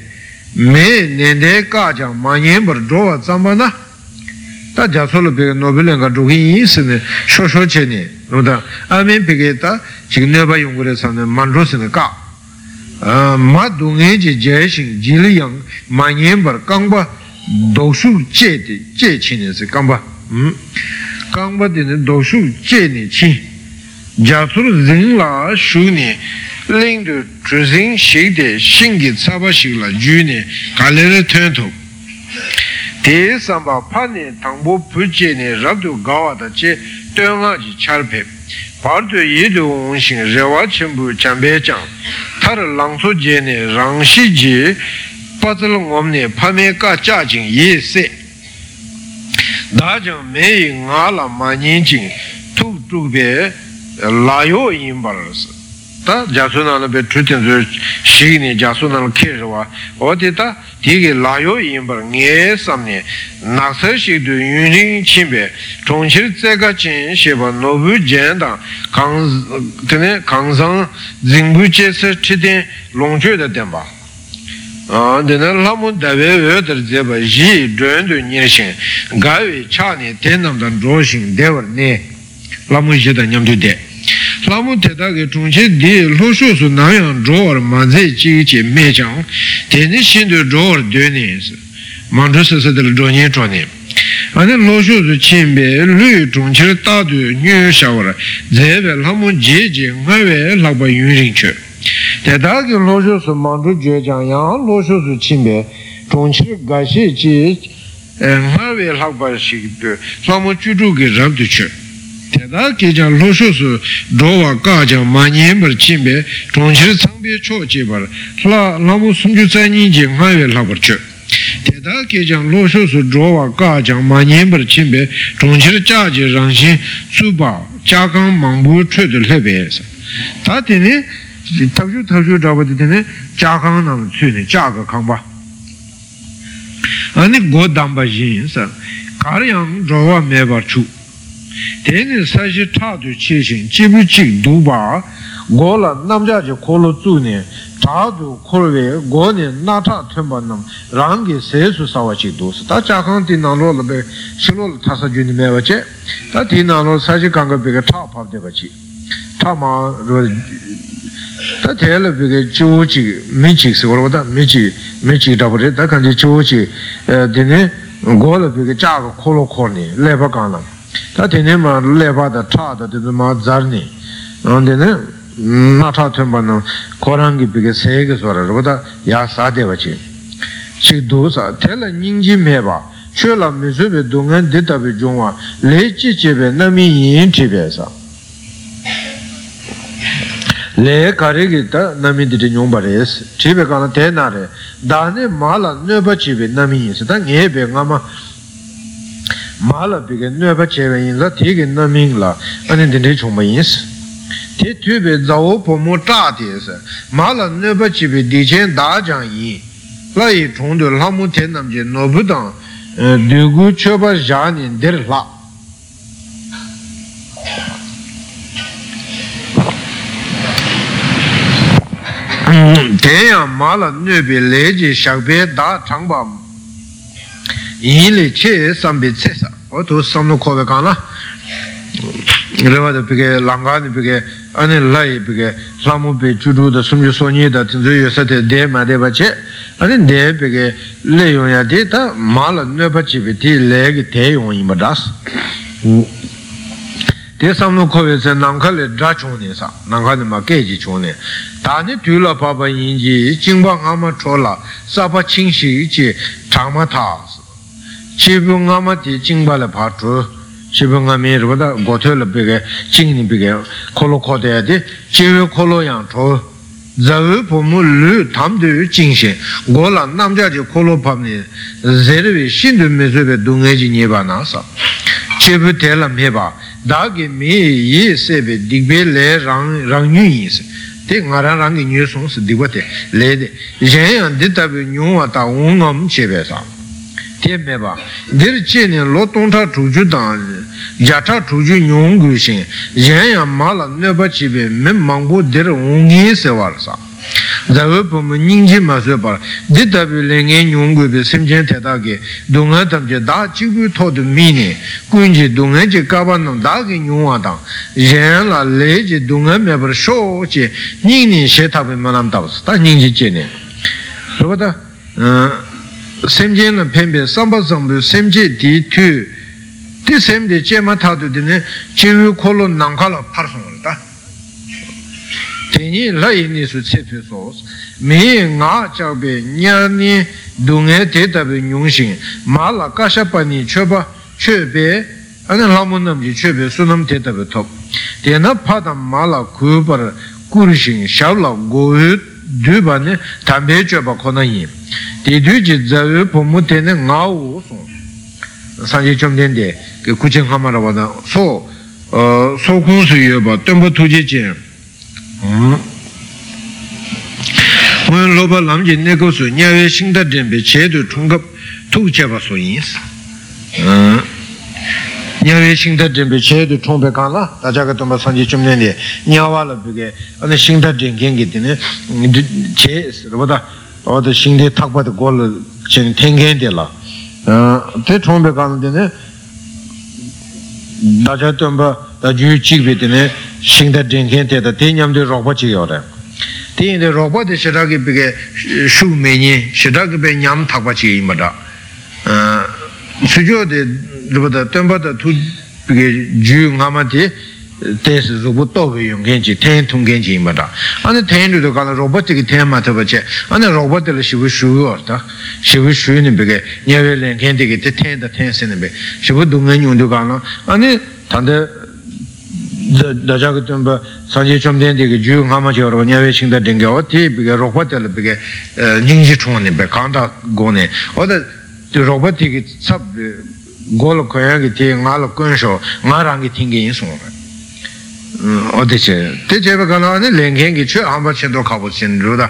mē nē kā chāng mā yēn bā rō wā sāng bā na tā jāsōla pēkā nōpēlēn kā rūkī yī sī nē shō shō chē nē rūdā āmēn pēkā tā chīk nē bā yōng kūrē sā nē mān rō sī nē kā mā dō ngē jī jē shīng jī lī yāng mā nyēn bā kāng bā dō shū jē tē jē chī nē sī kāng bā kāng bā tē nē dō shū jē nē chī jāsōla zīng lā shū nē līng tū chū zīng shīk tē shīng kī tsā bā shīk lā jū nē kā lē rē tuyān tō te samba pa ne tangpo puche ne rabdu gawa da che tuyanga ji charpe. Pardu yidu onshin rewa chenpu chanpe chang. Tar langso je ne rangshi je patal ngom ne pame ka cha jing ye se. Da jang me yi nga la ma nyin jing tuk tuk be layo yin parar tā jāsū nāla bē trūtīn zū shīgī nī jāsū nāla kē rīwā o tī tā tī kī lāyō yīmbar ngē sām nī nāksā shīg dū yun rīng chīn bē chōngshir tsē kā chīn shē bā nōbū jēn tā kāngsāng zīngbū chē sē chī tīn lōng chū dā tēn bā dēnā lāmu dāwē wē tar dzē bā yī dōyān dō nyē shīng gā wē chā nī tēn nām tā rō shīng dē war nē lāmu yī dā nyam tū dē lāmu tētā kē chōngshē dē lō shō sū nā yāng zhō wā rā mā dzē jī jī mē chāng tēnē shīn tū zhō wā rā dē nē sī mā chō sā sā tē rā zhō nyē chō nē ānē lō shō sū chīn bē lū chōngshē rā tā tū nyū shā wā rā dzē bē lāmu jē jī ngā wē lā bā yū rīng chō tētā kē lō shō sū mā chō jē chāng yāng lō shō sū chīn bē chōngshē gā shē jī ngā wē lā bā shī tū lāmu chū chū kē rāb tū chō tētā kēchā lōshō sū rōwā kāchā mānyēn par chīmbē chōngshir tsāngbē chō chē par lā lāmu sūngyū tsānyī jē ngāyē lā par chō tētā kēchā lōshō sū rōwā kāchā mānyēn par chīmbē chōngshir chā jē rāngshīn sū bā chā kāng māngbū chō tu lē bē sā tā tēne tabshū tabshū rāba tēne chā kāng nām tsū nē chā kā kāng bā āni gō dāmbā yīn sā kāriyāng rōwā mē bā chū tēnī sāshī tātū chēshīng jīpū chīk dūpā gō lā nāmjā chī kōlō tsū nī tātū kōlō wē gō nī nātā tūmbā nām rāngi sēsū sāvā chīk dūsā tā chākāng tī nā lō lā bē shilō lā tāsā jū nī mē wā chē tā tī nā lō sāshī kāngā bē kā tā pāp dē bā chī tā mā rō tā tē lā bē kā chū chīk mī chīk sī wā rō tā mī chīk mī chīk tā pā rē tā kāng chī chū chīk tēnī gō tā tēne mā lē pā tā chā tā tē tā mā dzār nī tēne nā chā tēmbā nā kōrāṅ kī pī kē sē kē sō rā rō tā yā sā tē bā chī chī dō sā tē lā nīng jī mē bā chū lā mē sū bē dō ngān dē tā bē jōng wā lē chī chē bē nā mī yīn chē bē sā lē kā rē kī tā nā mī tē tē nyōng bā rē sī chē bē kā nā tē nā rē dā nē mā lā nē bā chē bē nā mī yīn sī tā ngē bē ngā mā māla bīgā nöpa chewa yin la tīgī nāmīng la āni dīndē chōngba yin sī tī tūbī dzāwō pōmō chā tī sī māla nöpa chibī dīchēn dā jāng yin la yī chōngdō lā mū tē nam jē nōbu dāng dūgū chōpa jā nī dēr lā tēyāng māla nöpi lē jī shāk bē dā chāngbā yin che sambi tse sa o tu samnu kowe ka na? Rewa da pike langa ni pike ane lai pike lamu pe chudu da sumju sonyi da tinzu yu sa de ma de che ane de pike le yung ya de ta ma la nyo pa pe ti le ki te yung yin ba das te samnu kowe nangka le dra chung sa nangka ni ma ke ji chung ni. Ta ni tu la pa pa yin ji jing pa nga ma cho la sa pa ching shi chi chang ma ta chibu ngama ti jingpa la pa chu chibu ngami rupata goto la peke jingni peke kolo kote ya di chibu kolo yang chu zawu pomu lu tam tu jingshin go la namja ji kolo pamni zerwe shindu me sube dunga ji nyeba na sa. Chibu te la me ba da ki mi yi sebe dikbe le rang yun yi se. Te nga rang rang ki nyu song se dikwa te le de. Yen yang di tabi nyungwa ta ungam chebe sa te me ba dir che ne lo tong cha chu ju dang ya cha chu ju nyong gu shin yan ya ma la ne ba chi be me mang bo dir ong yi se wa sa. Za we po mo ning ji ma se ba di ta bi le nge nyong gu be sim chen te da ge. Du nga tam je da chi gu to du mi ne kun ji du nga je ka ba nam da ge nyong wa dang. Yan la le je du nga me ba sho che ning ni she ta be ma nam da ta ning ji che ne ro da semje na pembe samba zambu semje di tu. Di semde che ma tatu di ne chewe kolo nangka la par song da tenyi la ini su tse pe sos me nga chakbe nya ni du nge te tabi nyung shing ma la kasha pa ni che pa che pe ane lamu nam ji che pe su nam te tabi top tena pa tam ma la ku par kuru shing sha la go yu du pa ne tambe che pa kona yin di du ji zawe pomu tene nga wu song sanje chom ten de ke kuchen kama rawa da so so kung su yo ba tenpo tu je jen ngō lōpa lām jī nē kō sū nyā wē shīng tā dēng bē chē tu chōng kāp tū chē pa sō yin sī nyā wē shīng tā dēng bē chē tu chōng bē kāng lā tā chā kā tō mā sāng jī chōm dēng dē nyā wā lā bē kē anā shīng tā dēng kēng kē tē nē chē sī rō tā wā tā shīng tē thāk pa tā gō lā chē nē tēng kēng tē lā tē chōng bē kāng tē nē tā chā tō mā tā jū chīk bē tē nē shīng tā dēng kēng tē tā tē nyam tē rōk pa chī yō rē tēn tē rōpa tē shidā kī pī kē shū mē nyē shidā kī pē nyam thāk pa chī yī mā tā sū chō tē rūpa tā tēn pa tā tū pī kē jū ngā mā tē tē sī rūpa tō pē yōng kēn chī tēn tūng kēn chī yī mā tā anē tēn rū tō kā rā rōpa tē kī tēn mā tā pa chē anē rōpa tē lā shī wū shū yō tā shī wū shū nī pī kē nyā wē lēn kēn tē kī tē tēn tā tēn sī nī pē shī wū dūng ngā nyūng tō kā rā anē tāndē daja ka tumba sanje chomden digi juu ngama chiyo rwa nyawe shingda dingi o ti biga rokpa tala biga nyingji chungani biga kanda goni oda rokpa tiki tsab gola koyangi ti nga la kunsho nga rangi tingi yin sunga oda che te cheba kana ane lengkengi chu amba chendo kabu chin ruda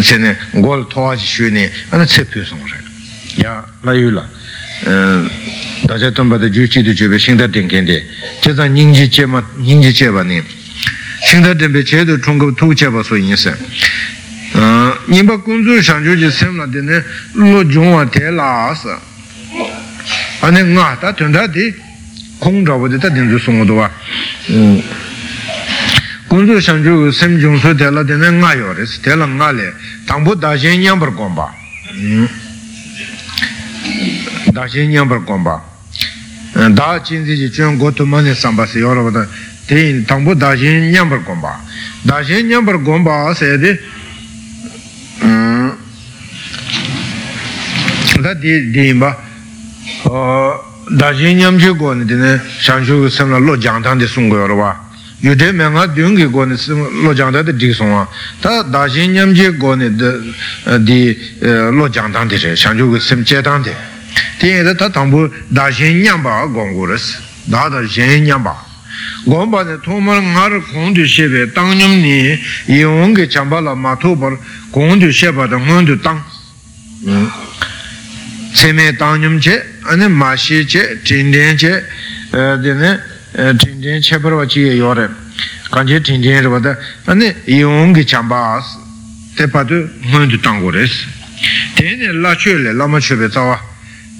sene gola towa chi shu ni ane tse pyo sunga ya la yu la daja tumba da ju chi du ju be shingda dingken de che zang nyingji che ma nyingji che ba ni shingda dingbe che du chung kub tu che ba so yin se nyingba kunzu shang ju ji sem la dine lo jung wa te la sa ane nga ta tunda di kong zhao de ta ding zu sung do wa kunzu shang ju sem jung su te la dine nga yo re te la nga le tangpo da shen nyang kōng rāpa tē tā tēnzu sōngu tō wā kōnzu shāngchū sēm chūng sō tēla tēne ngā yō rēs tēla ngā lē tāngbō dāshēn ñāmbar kōmbā dāshēn ñāmbar kōmbā dā chīnzī chī chūyāng gōtū mā nē sāmbā sē yō rā bā tā tēn tāngbō dāshēn ñāmbar kōmbā dāshēn ñāmbar kōmbā sē tē tā tē tē mbā dājī ñamchī gōni tīne shāngshū samla lō jāngtāng tī sūng gōyō rwa yudhē mēngā dyōngi gōni lō jāngtāng tī tīk sōngwa tā dājī ñamchī gōni dī lō jāngtāng tī shē shāngshū sam chē tāng tī tī yé tā tāmbū dājī ñambā gōng gō rīs dā dājī ñambā gōng bā nē tō mara ngā rā gōng tū shē bē tāng ñam nī yī wōng kī chāmbā lā mā tō par gōng tū shē bā tā ngōng tū tāng tsē mē tāng nyam chē anē mā shē chē tīng tēng chē tēnē tīng tēng chē par wā chī yō rē kāñ chē tīng tēng rā bā tā anē yōng kē chāmbā tē pā tu ngōng tu tāng gō rēs tēnē lā chē lē lā mā chē bē tsā wā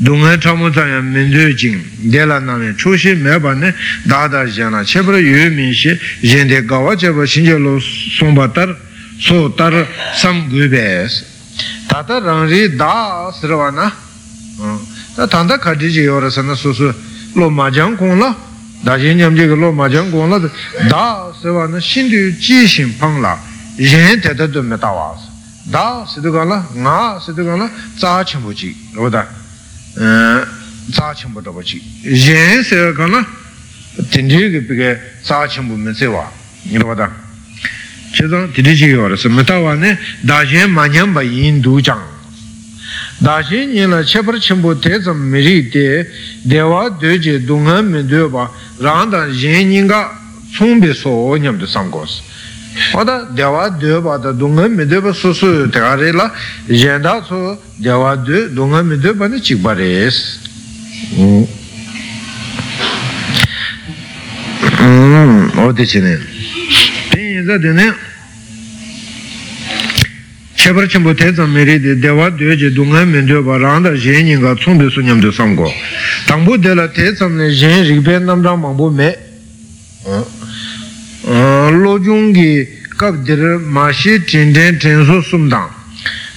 dunga chamu tsaya mindu jing dela nami chushi meba ne dada jana chebra yu min shi jende gawa cheba shinje lo somba tar so tar sam gubes tata rangri da sirwa na ta tanda khati ji yora sana su su lo majang kong la da jen nyam ji lo majang kong la da sirwa na shindu ji shin pang la yen teta du me tawa da sidu ka la nga sidu ka la tsa chenpo ji lo da tsa chenpo tabo chi yen se ka na tindri ki pike tsa chenpo me tse wa nilo wada che zang tindri chi yo rasa me tawa ne da shen ma nyam ba yin du chang da shen yin la chepar chenpo te zam me ri te dewa de je dāshī nīla chepar chimbu tētsam mirī tē dēwā dējī dūngā mi dēbā rāndā yēn nīngā tsūmbī sō ñam tē sāṅgōs oda dēwā dēbā tā dūngā mi dēbā sū sū tēgā rē lā yēn dā sō dēwā dē dūngā mi dēbā nē chik bā rēs o tē chī nē pēn yé zā tē nē chebar chenpo te zam me re de dewa de je dunga me de ba rang da yen yin ga tsung be su nyam de sam ko tangpo de la te zam ne yen rik pe nam rang mang bo me. Lo jung gi kab dir ma shi tin den ten so sum dang.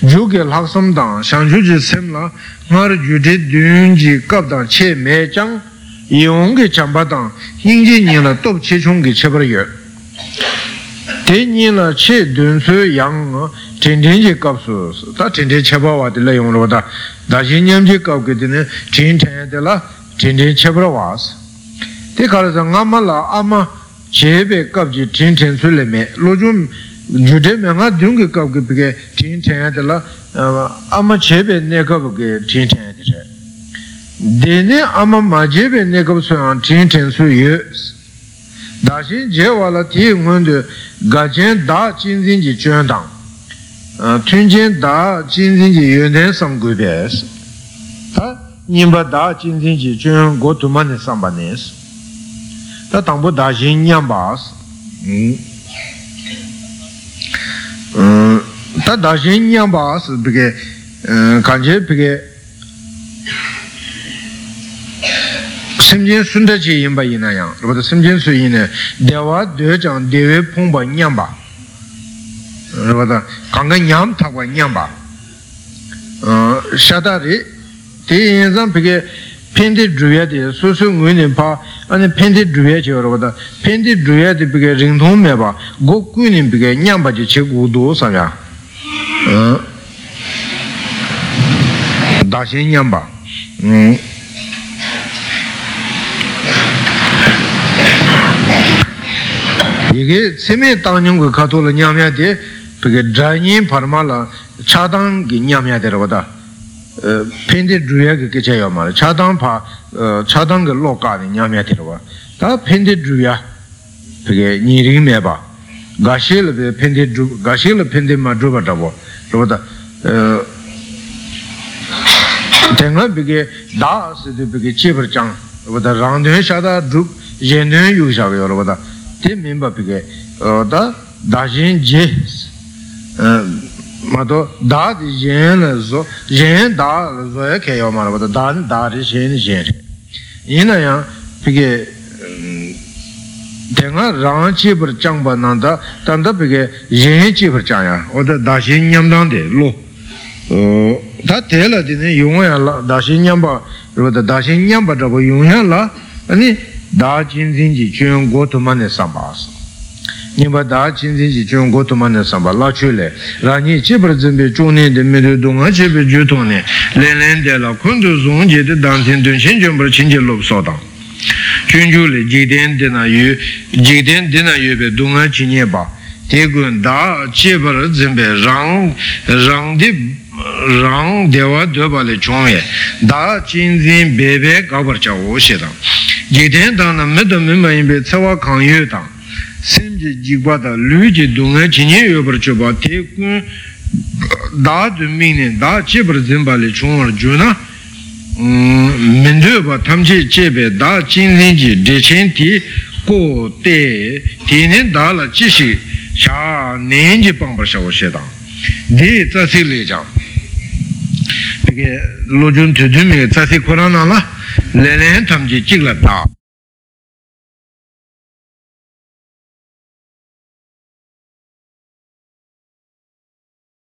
Ju ge lak sam dang. Shang ju ji sem la ngar ju de dun ji kab dang che me chang. Yong ge cham ba dang. Yin ji ni la top che chung ge che bar ye te ni la che dun su yang ten ten ji kab su ta ten ten che ba wa de la yong lo da da shi nyam ji kab ge de ne ten ten de la ten ten che bar wa te ka la nga ma la ama chebe kabji tin ten su le me lo jun jude me nga dungi kabgi pige tin ten ya de la ama chebe ne kabgi tin ten ya de che dene ama ma chebe ne kab su yang tin ten su yu da shin je wala ti ngun de ga chen da chin zin ji chuan dang chunchen da jinzin ji yunten sam gui pes ta nyingpa da jinzin ji chun go tuma ne samba nes ta tangpo da shin nyam bas ta da shin nyam bas pike kanche pike simchen sunda chi yinpa yinayang rupata simchen su yinay dewa dewe chang dewe pongpa nyam bas 제 비게 심진 순대지 인바 이나양 그보다 심진 수인의 대화 대장 대외 풍바 냠바 그보다 강가 냠 타고 냠바 어 샤다리 대인상 비게 펜디 주야데 소소 응원이 파 peke dranyin Parmala, chadang ki nyamya derawada pende dhruya ki kichayo mara chadang pa chadang ki loka ni nyamya derawa ta pende dhruya peke nyiring meba gashi la pende dhruva gashi la pende ma dhruva dhruva dhruva tenga peke daa sidi peke chebar chang dhruva rangdhyen shada dhruv yendhyen yuk shagayo dhruva mimba peke da dajin je 마라 차당 기 냠야 되러보다 어 펜데 주야 그 개체요 말 차당 파어 차당 그 로가니 냠야 되러봐 다 펜데 주야 그게 니링 매봐 가실의 펜데 주 가실의 펜데 마 주바다고 그러다 어 tenga bige da se de bige chebar chang wada rang de sha da du yen de yu sha ge yor wada te min ba bige da da jin je ma do da de yen le zo yen da le zo ye ke yo ma wada da da de yen yen yin na yang bige tenga rang chebar chang ba nang da tan da bige yen chebar chang ya wada da jin nyam dang de lo tā tēla tīne yungyā la trāpa yungyā la chū lē rā nī chīpar dzīmbē chūnī dē mē dē dōngā chīpē jū tōng nē lē lēn dē la kundu zōng jē dē dāng tīn tūn shēn chūng par chīn jē lōp sō tāng chūn chū lē jī dēn dē nā yu jī dēn dē nā yu bē dōngā chī nye bā tē gun dā chīpar dzīmbē rāng rāng dē rāng dewa dōpa le chōngye dā jīnzīn bēbē gāpar chā wō shē tāng jītēn tāng nā mē tō mē mā yīmbē tsawā kāng yō tāng sēm jī jīgbā tā lū jī dōngē chīnyē yō par tē kūn dā dō mīng nē dā chē par le chōng wā jū na mē ndō pā tam chē chē bē dā jīnzīn jī dē chēn tī kō tē tē nē dā lā chī shī shā nēn jī pāng par shē tāng dē tsa sī lē chāng peke lojun tudumi tsasi korana la lelen tamji chikla ta